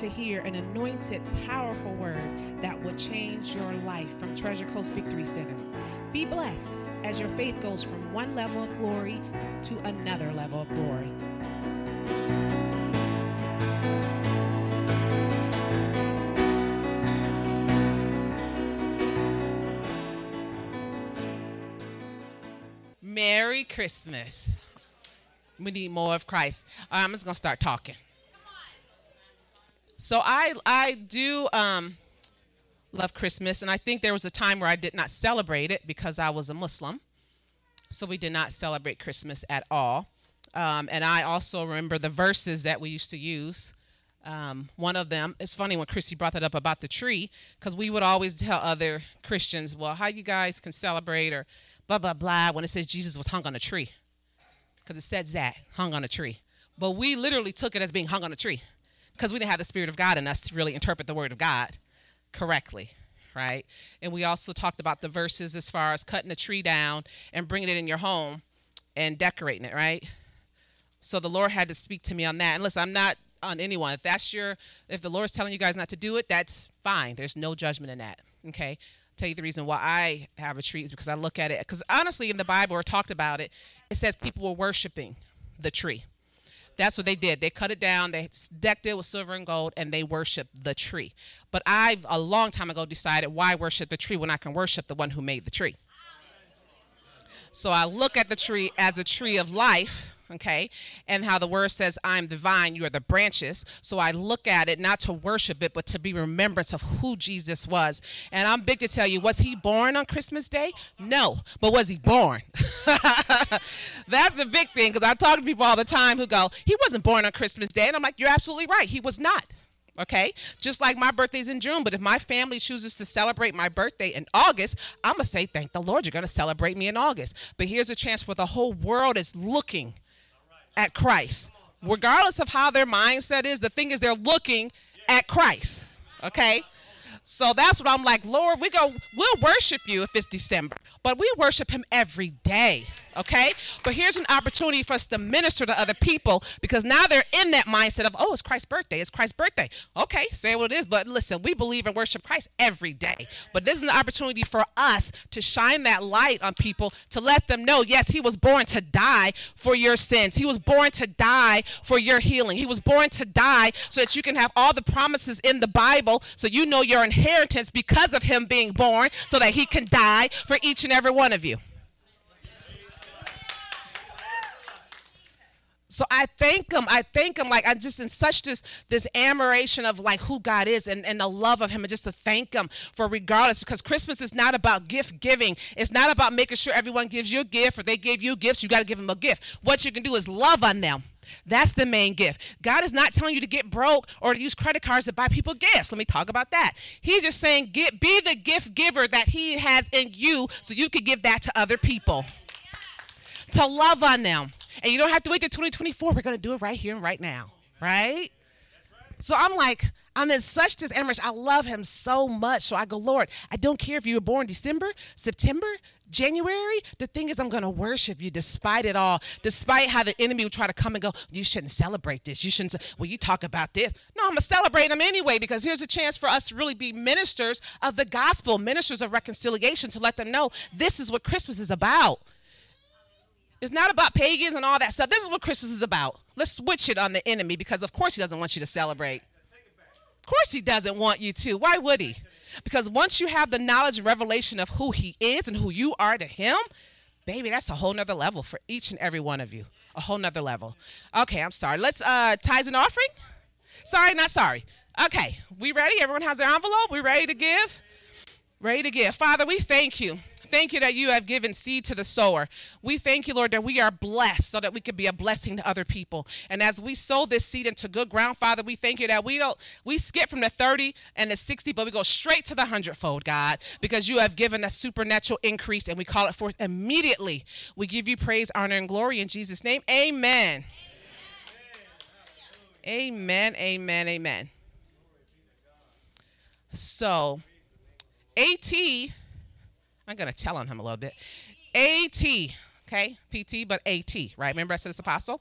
to hear an anointed, powerful word that will change your life from Treasure Coast Victory Center. Be blessed as your faith goes from one level of glory to another level of glory. Merry Christmas. We need more of Christ. I'm just going to start talking. So I I do um, love Christmas, and I think there was a time where I did not celebrate it because I was a Muslim. So we did not celebrate Christmas at all. Um, and I also remember the verses that we used to use. Um, one of them, it's funny when Chrissy brought that up about the tree, because we would always tell other Christians, well, how you guys can celebrate or blah, blah, blah, when it says Jesus was hung on a tree. Because it says that, hung on a tree. But we literally took it as being hung on a tree because we didn't have the Spirit of God in us to really interpret the Word of God correctly, right? And we also talked about the verses as far as cutting a tree down and bringing it in your home and decorating it, right? So the Lord had to speak to me on that. And listen, I'm not on anyone. If that's your, if the Lord's telling you guys not to do it, that's fine. There's no judgment in that. Okay. Tell you the reason why I have a tree is because I look at it. Because honestly, in the Bible, or talked about it, it says people were worshiping the tree. That's what they did. They cut it down, they decked it with silver and gold, and they worshiped the tree. But I've a long time ago decided why worship the tree when I can worship the one who made the tree. So I look at the tree as a tree of life okay? And how the word says, I'm the vine, you are the branches. So I look at it not to worship it, but to be remembrance of who Jesus was. And I'm big to tell you, was he born on Christmas Day? No, but was he born? That's the big thing, because I talk to people all the time who go, he wasn't born on Christmas Day. And I'm like, you're absolutely right, he was not okay? Just like my birthday's in June, but if my family chooses to celebrate my birthday in August, I'm to say, thank the Lord, you're to celebrate me in August. But here's a chance where the whole world is looking at Christ. Regardless of how their mindset is, the thing is they're looking at Christ. Okay? So that's what I'm like, Lord, we go, we'll worship you if it's December, but we worship him every day okay? But here's an opportunity for us to minister to other people because now they're in that mindset of, oh, it's Christ's birthday. It's Christ's birthday. Okay, say what it is. But listen, we believe and worship Christ every day. But this is an opportunity for us to shine that light on people to let them know, yes, he was born to die for your sins. He was born to die for your healing. He was born to die so that you can have all the promises in the Bible so you know your inheritance because of him being born so that he can die for each and every one of you. So I thank him. I thank him. Like I'm just in such this this admiration of like who God is and, and the love of him and just to thank him for regardless because Christmas is not about gift giving. It's not about making sure everyone gives you a gift or they gave you gifts. You got to give them a gift. What you can do is love on them. That's the main gift. God is not telling you to get broke or to use credit cards to buy people gifts. Let me talk about that. He's just saying get be the gift giver that he has in you so you can give that to other people. To love on them and you don't have to wait till 2024. We're going to do it right here and right now, right? So I'm like, I'm in such this admiration. I love him so much. So I go, Lord, I don't care if you were born December, September, January. The thing is, I'm going to worship you despite it all, despite how the enemy would try to come and go, you shouldn't celebrate this. You shouldn't, well, you talk about this. No, I'm going to celebrate them anyway because here's a chance for us to really be ministers of the gospel, ministers of reconciliation to let them know this is what Christmas is about. It's not about pagans and all that stuff. This is what Christmas is about. Let's switch it on the enemy because, of course, he doesn't want you to celebrate. Of course, he doesn't want you to. Why would he? Because once you have the knowledge and revelation of who he is and who you are to him, baby, that's a whole nother level for each and every one of you. A whole nother level. Okay, I'm sorry. Let's uh tithes and offering. Sorry, not sorry. Okay, we ready? Everyone has their envelope. We ready to give? Ready to give. Father, we thank you thank you that you have given seed to the sower. We thank you, Lord, that we are blessed so that we can be a blessing to other people. And as we sow this seed into good ground, Father, we thank you that we don't we skip from the 30 and the 60, but we go straight to the hundredfold, God, because you have given us supernatural increase and we call it forth immediately. We give you praise, honor, and glory in Jesus' name. Amen. Amen. Amen. Amen. So, AT I'm going to tell on him a little bit. AT, okay? PT, but AT, right? Remember I said it's Apostle?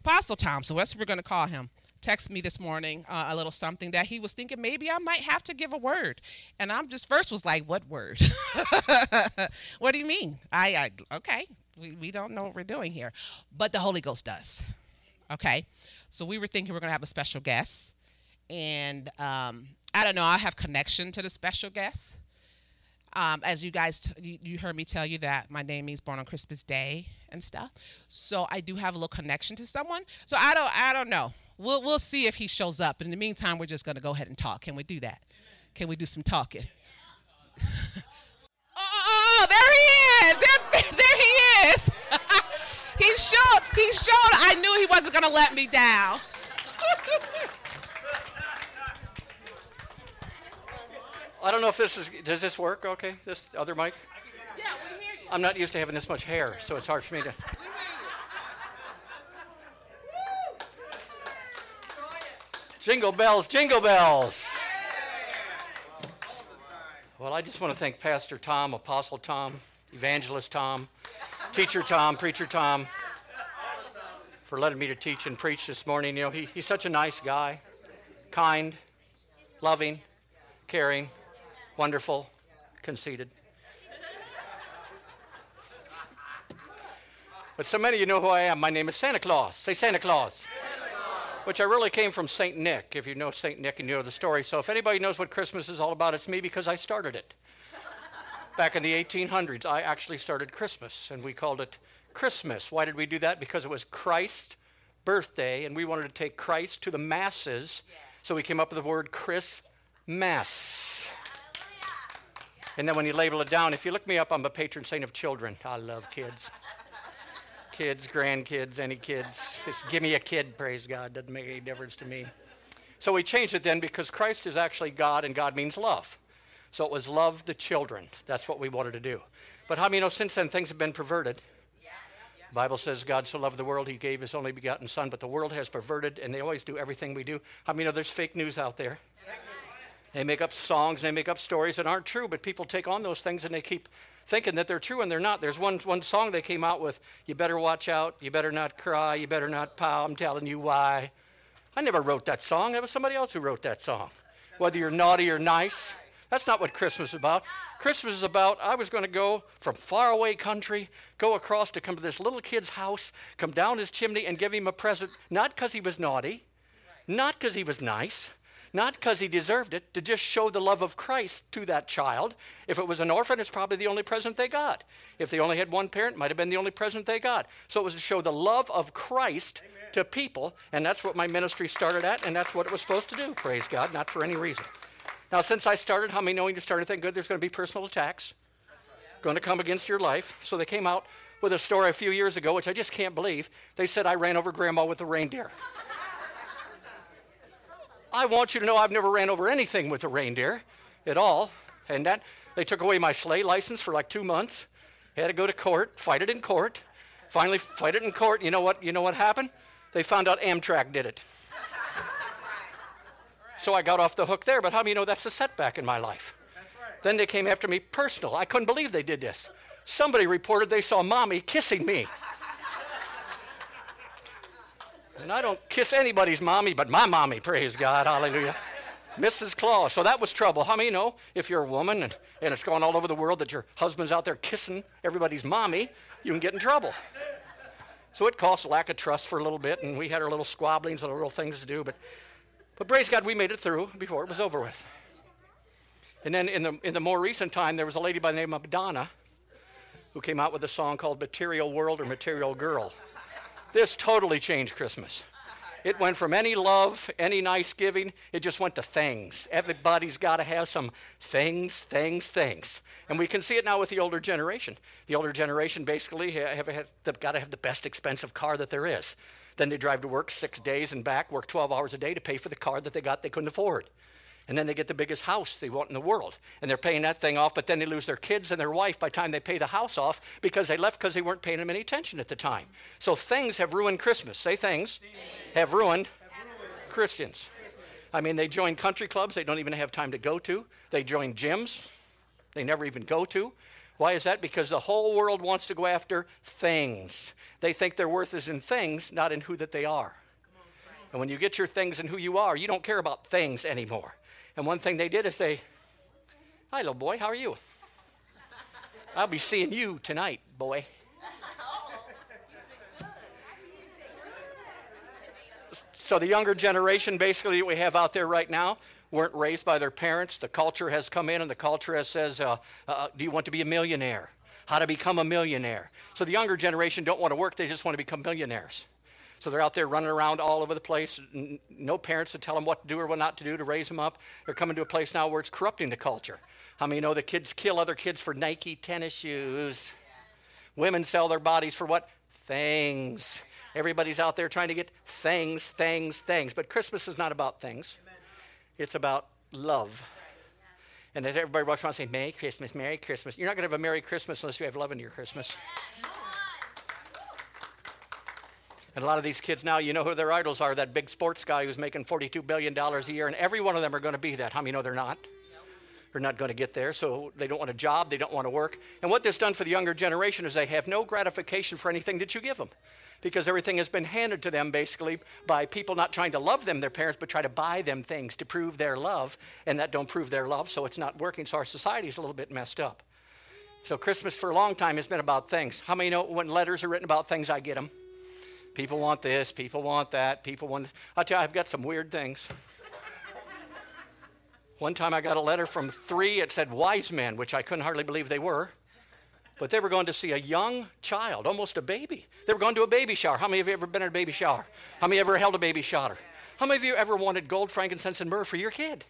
Apostle Tom, so that's what we're going to call him. texted me this morning uh, a little something that he was thinking maybe I might have to give a word, and I'm just first was like, "What word? what do you mean?" I, I okay, we we don't know what we're doing here, but the Holy Ghost does. Okay, so we were thinking we're gonna have a special guest, and um, I don't know. I have connection to the special guest. Um, as you guys, t- you, heard me tell you that my name means born on Christmas Day and stuff. So I do have a little connection to someone. So I don't, I don't know. We'll, we'll see if he shows up. In the meantime, we're just going to go ahead and talk. Can we do that? Can we do some talking? oh, oh, oh, there he is. There, there he is. he showed, he showed, I knew he wasn't going to let me down. I don't know if this is, does this work okay? This other mic? Yeah, we hear you. I'm not used to having this much hair, so it's hard for me to. Jingle bells, jingle bells. Well, I just want to thank Pastor Tom, Apostle Tom, Evangelist Tom, Teacher Tom, Preacher Tom, for letting me to teach and preach this morning. You know, he, he's such a nice guy, kind, loving, caring, wonderful, conceited. But so many of you know who I am. My name is Santa Claus. Say Santa Claus. Which I really came from St. Nick, if you know St. Nick and you know the story. So if anybody knows what Christmas is all about, it's me because I started it. Back in the 1800s, I actually started Christmas, and we called it Christmas. Why did we do that? Because it was Christ's birthday, and we wanted to take Christ to the masses. So we came up with the word Chris Christmas. And then when you label it down, if you look me up, I'm a patron saint of children. I love kids kids, grandkids, any kids. Just give me a kid, praise God. Doesn't make any difference to me. So we changed it then because Christ is actually God and God means love. So it was love the children. That's what we wanted to do. But how many know since then things have been perverted? Bible says God so loved the world he gave his only begotten son, but the world has perverted and they always do everything we do. How many know there's fake news out there? They make up songs, they make up stories that aren't true, but people take on those things and they keep thinking that they're true and they're not. There's one, one song they came out with You better watch out, you better not cry, you better not pow, I'm telling you why. I never wrote that song. That was somebody else who wrote that song. Whether you're naughty or nice, that's not what Christmas is about. Christmas is about I was going to go from faraway country, go across to come to this little kid's house, come down his chimney and give him a present, not because he was naughty, not because he was nice, not because he deserved it, to just show the love of Christ to that child. If it was an orphan, it's probably the only present they got. If they only had one parent, it might have been the only present they got. So it was to show the love of Christ Amen. to people, and that's what my ministry started at, and that's what it was supposed to do, praise God, not for any reason. Now, since I started, how many know when you started anything good? There's going to be personal attacks going to come against your life. So they came out with a story a few years ago, which I just can't believe. They said I ran over grandma with a reindeer. I want you to know I've never ran over anything with a reindeer at all. And that they took away my sleigh license for like two months. Had to go to court, fight it in court. Finally, fight it in court. You know what? You know what happened? They found out Amtrak did it. So I got off the hook there. But how many know that's a setback in my life? Then they came after me personal. I couldn't believe they did this. Somebody reported they saw mommy kissing me. And I don't kiss anybody's mommy but my mommy, praise God, hallelujah. Mrs. Claus. So that was trouble. How many know if you're a woman and, and it's going all over the world that your husband's out there kissing everybody's mommy, you can get in trouble. So it caused lack of trust for a little bit, and we had our little squabblings and our little things to do. But, but praise God, we made it through before it was over with. And then in the, in the more recent time, there was a lady by the name of Donna who came out with a song called Material World or Material Girl. This totally changed Christmas. It went from any love, any nice giving, it just went to things. Everybody's got to have some things, things, things. And we can see it now with the older generation. The older generation basically have, have, got to have the best expensive car that there is. Then they drive to work six days and back, work 12 hours a day to pay for the car that they got they couldn't afford and then they get the biggest house they want in the world. And they're paying that thing off but then they lose their kids and their wife by the time they pay the house off because they left because they weren't paying them any attention at the time. So things have ruined christmas. Say things, have ruined, have ruined christians. I mean they join country clubs they don't even have time to go to. They join gyms they never even go to. Why is that? Because the whole world wants to go after things. They think their worth is in things not in who that they are. And when you get your things and who you are, you don't care about things anymore. And one thing they did is they, hi, little boy, how are you? I'll be seeing you tonight, boy. So the younger generation, basically, that we have out there right now, weren't raised by their parents. The culture has come in, and the culture has says, uh, uh, "Do you want to be a millionaire? How to become a millionaire?" So the younger generation don't want to work; they just want to become millionaires. So they're out there running around all over the place. No parents to tell them what to do or what not to do to raise them up. They're coming to a place now where it's corrupting the culture. How many know the kids kill other kids for Nike tennis shoes? Women sell their bodies for what? Things. Everybody's out there trying to get things, things, things. But Christmas is not about things, it's about love. And that everybody walks around saying, Merry Christmas, Merry Christmas. You're not going to have a Merry Christmas unless you have love in your Christmas. And a lot of these kids now, you know who their idols are that big sports guy who's making $42 billion a year, and every one of them are going to be that. How many know they're not? They're not going to get there, so they don't want a job, they don't want to work. And what this done for the younger generation is they have no gratification for anything that you give them because everything has been handed to them basically by people not trying to love them, their parents, but try to buy them things to prove their love, and that don't prove their love, so it's not working. So our society is a little bit messed up. So Christmas for a long time has been about things. How many know when letters are written about things, I get them? People want this, people want that, people want. I'll tell you, I've got some weird things. One time I got a letter from three, it said wise men, which I couldn't hardly believe they were. But they were going to see a young child, almost a baby. They were going to a baby shower. How many of you ever been at a baby shower? How many ever held a baby shower? How many of you ever wanted gold, frankincense, and myrrh for your kid?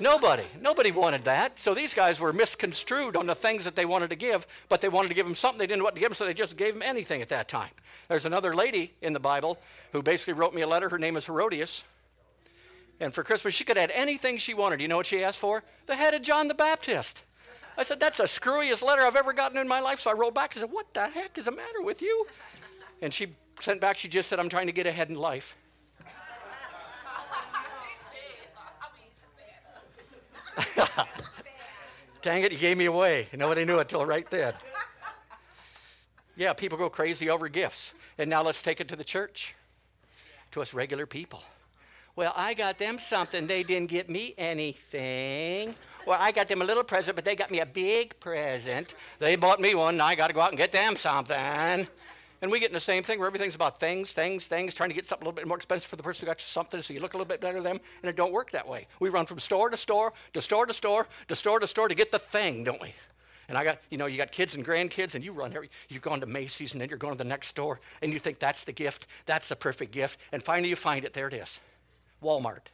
Nobody. Nobody wanted that. So these guys were misconstrued on the things that they wanted to give, but they wanted to give them something they didn't want to give them, so they just gave them anything at that time. There's another lady in the Bible who basically wrote me a letter. Her name is Herodias. And for Christmas, she could have anything she wanted. You know what she asked for? The head of John the Baptist. I said, That's the screwiest letter I've ever gotten in my life. So I wrote back and said, What the heck is the matter with you? And she sent back, she just said, I'm trying to get ahead in life. Dang it, you gave me away. Nobody knew it till right then. Yeah, people go crazy over gifts. And now let's take it to the church, to us regular people. Well, I got them something, they didn't get me anything. Well, I got them a little present, but they got me a big present. They bought me one, and I got to go out and get them something. And we get in the same thing where everything's about things, things, things, trying to get something a little bit more expensive for the person who got you something so you look a little bit better than them, and it don't work that way. We run from store to store, to store to store, to store to store to get the thing, don't we? And I got, you know, you got kids and grandkids, and you run every, you've gone to Macy's, and then you're going to the next store, and you think that's the gift, that's the perfect gift, and finally you find it, there it is Walmart.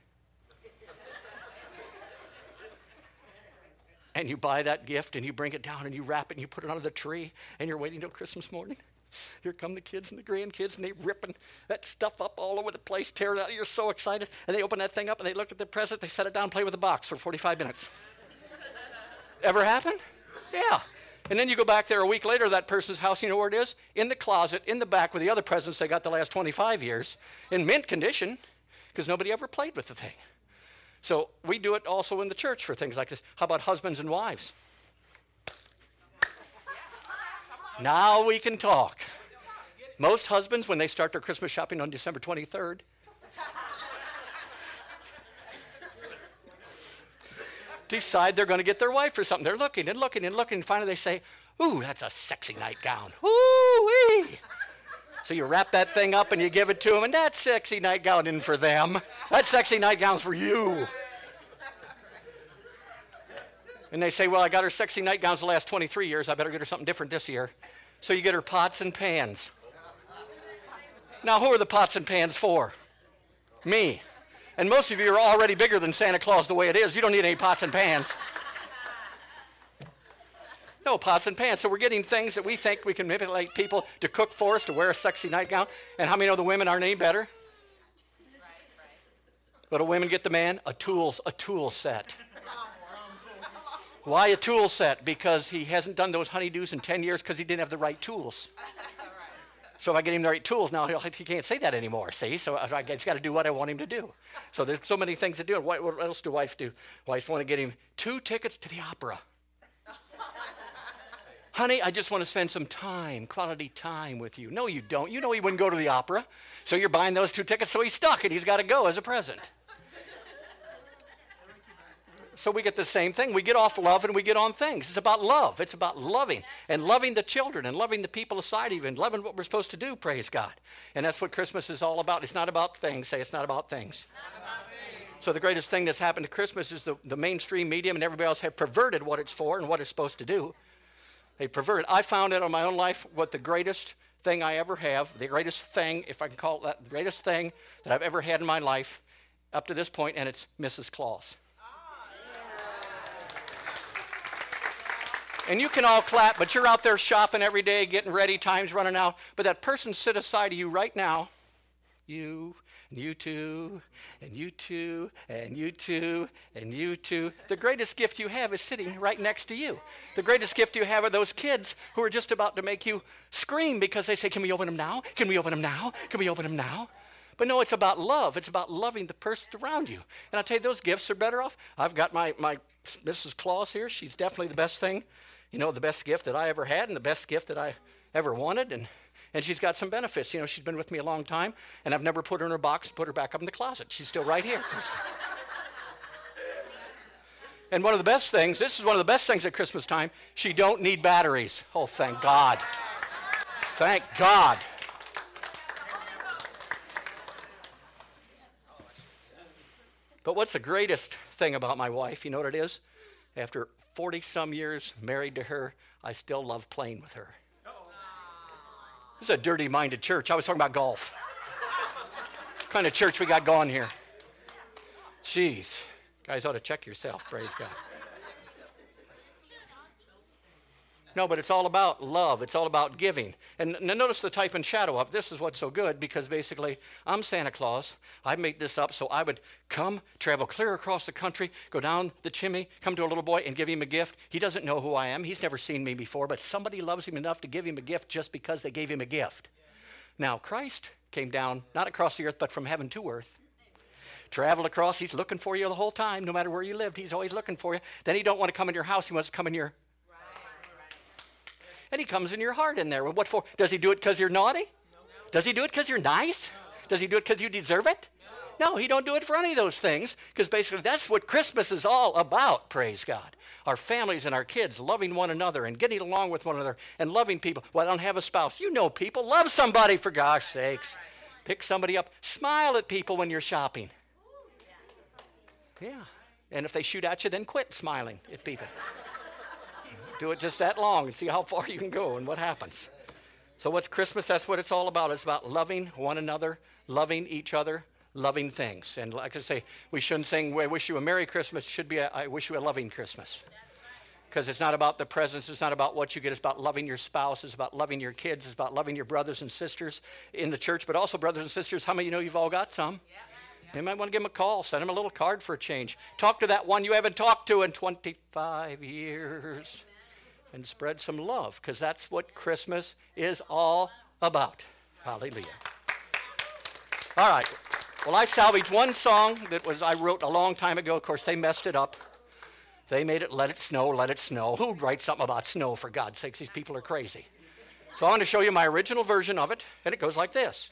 and you buy that gift and you bring it down and you wrap it and you put it under the tree and you're waiting till Christmas morning. Here come the kids and the grandkids and they ripping that stuff up all over the place, tear it out. You're so excited. And they open that thing up and they look at the present, they set it down, and play with the box for 45 minutes. Ever happen? Yeah. And then you go back there a week later, that person's house, you know where it is? In the closet, in the back with the other presents they got the last 25 years, in mint condition, because nobody ever played with the thing. So we do it also in the church for things like this. How about husbands and wives? Now we can talk. Most husbands, when they start their Christmas shopping on December 23rd, decide they're going to get their wife or something. They're looking and looking and looking, and finally they say, Ooh, that's a sexy nightgown. Ooh wee. So you wrap that thing up and you give it to them, and that sexy nightgown isn't for them. That sexy nightgown's for you. And they say, Well, I got her sexy nightgowns the last 23 years. I better get her something different this year. So you get her pots and pans. Now, who are the pots and pans for? Me. And most of you are already bigger than Santa Claus the way it is. You don't need any pots and pans. No, pots and pans. So we're getting things that we think we can manipulate people to cook for us, to wear a sexy nightgown. And how many know the women aren't any better? But do women get the man? A tools, a tool set. Why a tool set? Because he hasn't done those honeydews in 10 years because he didn't have the right tools. So if I get him the right tools, now he can't say that anymore, see? So I just got to do what I want him to do. So there's so many things to do. What, what else do wives do? Wives want to get him two tickets to the opera. Honey, I just want to spend some time, quality time with you. No, you don't. You know he wouldn't go to the opera. So you're buying those two tickets, so he's stuck and he's got to go as a present. So we get the same thing. We get off love and we get on things. It's about love. It's about loving and loving the children and loving the people aside, even loving what we're supposed to do, praise God. And that's what Christmas is all about. It's not about things. Say, it's not about things. Not about things. So the greatest thing that's happened to Christmas is the, the mainstream medium and everybody else have perverted what it's for and what it's supposed to do. They perverted. I found out in my own life what the greatest thing I ever have, the greatest thing, if I can call it that, the greatest thing that I've ever had in my life up to this point, and it's Mrs. Claus. And you can all clap, but you're out there shopping every day, getting ready, time's running out. But that person sit aside of you right now, you, and you too, and you too, and you too, and you too. The greatest gift you have is sitting right next to you. The greatest gift you have are those kids who are just about to make you scream because they say, Can we open them now? Can we open them now? Can we open them now? But no, it's about love. It's about loving the person around you. And I tell you, those gifts are better off. I've got my, my Mrs. Claus here. She's definitely the best thing you know, the best gift that I ever had and the best gift that I ever wanted. And, and she's got some benefits. You know, she's been with me a long time, and I've never put her in her box and put her back up in the closet. She's still right here. and one of the best things, this is one of the best things at Christmas time, she don't need batteries. Oh, thank God. Thank God. But what's the greatest thing about my wife? You know what it is? After 40 some years married to her, I still love playing with her. This is a dirty minded church. I was talking about golf. what kind of church we got going here? Jeez. Guys ought to check yourself, praise God. No, but it's all about love. It's all about giving. And, notice the type and shadow up. This is what's so good because basically, I'm Santa Claus. I made this up so I would come, travel clear across the country, go down the chimney, come to a little boy and give him a gift. He doesn't know who I am. He's never seen me before, but somebody loves him enough to give him a gift just because they gave him a gift. Now, Christ came down, not across the earth, but from heaven to earth traveled across. He's looking for you the whole time, no matter where you lived. He's always looking for you. Then he don't want to come in your house. He wants to come in your and he comes in your heart in there. What for? Does he do it because you're naughty? No. Does he do it because you're nice? No. Does he do it because you deserve it? No. no, he don't do it for any of those things because basically that's what Christmas is all about, praise God. Our families and our kids loving one another and getting along with one another and loving people. Well, I don't have a spouse. You know people. Love somebody for gosh sakes. Pick somebody up. Smile at people when you're shopping. Yeah. And if they shoot at you, then quit smiling at people. Do it just that long and see how far you can go and what happens. So, what's Christmas? That's what it's all about. It's about loving one another, loving each other, loving things. And like I say, we shouldn't sing, I wish you a Merry Christmas. It should be, a, I wish you a loving Christmas. Because it's not about the presents, it's not about what you get, it's about loving your spouse, it's about loving your kids, it's about loving your brothers and sisters in the church, but also brothers and sisters. How many of you know you've all got some? Yeah. You might want to give them a call, send them a little card for a change. Talk to that one you haven't talked to in 25 years and spread some love because that's what Christmas is all about. Hallelujah. All right. Well, I salvaged one song that was I wrote a long time ago. Of course, they messed it up. They made it "Let It Snow, Let It Snow." Who'd write something about snow? For God's sakes, these people are crazy. So I want to show you my original version of it, and it goes like this.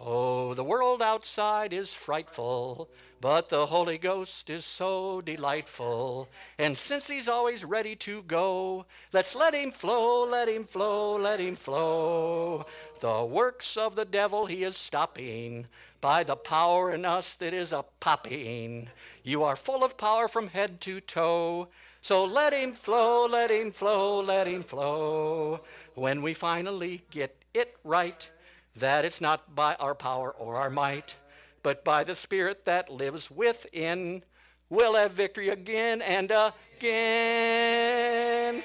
Oh, the world outside is frightful, but the Holy Ghost is so delightful. And since He's always ready to go, let's let Him flow, let Him flow, let Him flow. The works of the devil He is stopping by the power in us that is a popping. You are full of power from head to toe. So let Him flow, let Him flow, let Him flow. When we finally get it right, that it's not by our power or our might, but by the Spirit that lives within, we'll have victory again and again.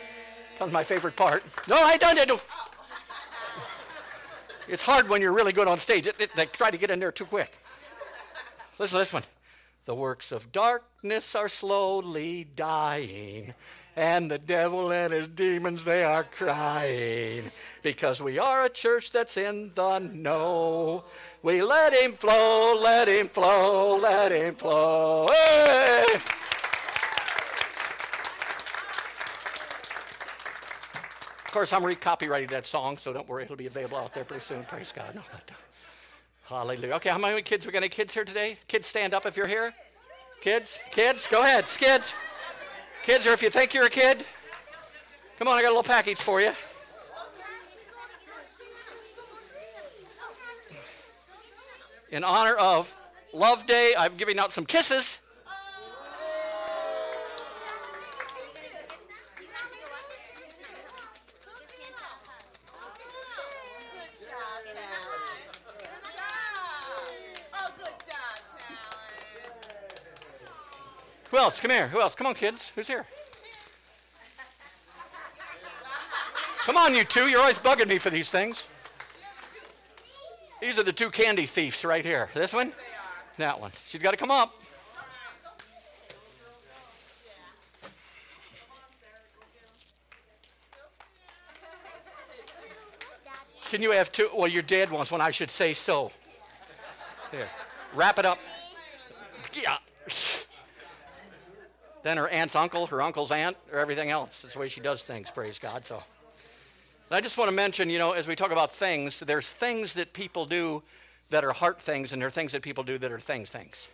That's my favorite part. No, I done it. It's hard when you're really good on stage. It, it, they try to get in there too quick. Listen to this one. The works of darkness are slowly dying and the devil and his demons, they are crying because we are a church that's in the know. We let him flow, let him flow, let him flow. Hey! course, I'm recopyrighting that song, so don't worry, it'll be available out there pretty soon. Praise God. No, uh, hallelujah. Okay, how many kids? We got any kids here today? Kids, stand up if you're here. Kids, kids, go ahead, kids. Kids, or if you think you're a kid, come on, I got a little package for you. In honor of Love Day, I'm giving out some kisses. Else? Come here. Who else? Come on, kids. Who's here? Come on, you two. You're always bugging me for these things. These are the two candy thieves right here. This one? That one. She's got to come up. Can you have two? Well, your dad wants one. I should say so. Here. Wrap it up. Yeah. Then her aunt's uncle, her uncle's aunt, or everything else. That's the way she does things, praise God. So and I just want to mention, you know, as we talk about things, there's things that people do that are heart things, and there are things that people do that are things things.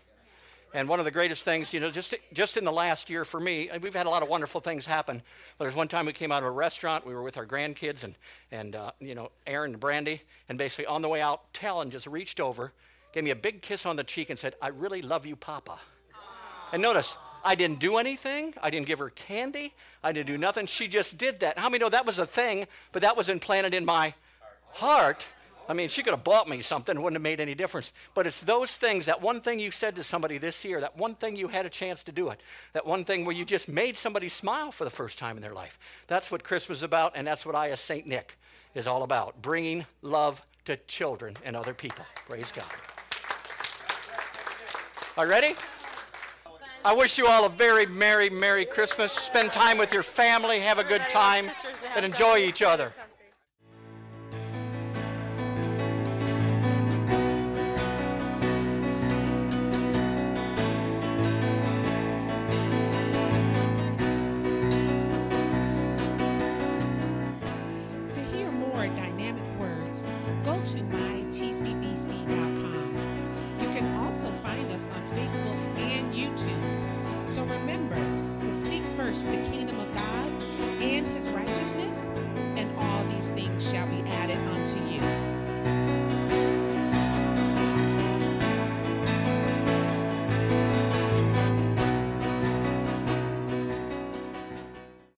And one of the greatest things, you know, just just in the last year for me, and we've had a lot of wonderful things happen. But there's one time we came out of a restaurant, we were with our grandkids and and uh, you know Aaron and Brandy, and basically on the way out, Talon just reached over, gave me a big kiss on the cheek, and said, "I really love you, Papa." And notice, I didn't do anything. I didn't give her candy. I didn't do nothing. She just did that. How many know that was a thing, but that was implanted in my heart? I mean, she could have bought me something, it wouldn't have made any difference. But it's those things, that one thing you said to somebody this year, that one thing you had a chance to do it, that one thing where you just made somebody smile for the first time in their life. That's what Christmas is about, and that's what I, as St. Nick, is all about bringing love to children and other people. Praise God. Are you ready? I wish you all a very Merry, Merry Christmas. Spend time with your family, have a good time, and enjoy each other.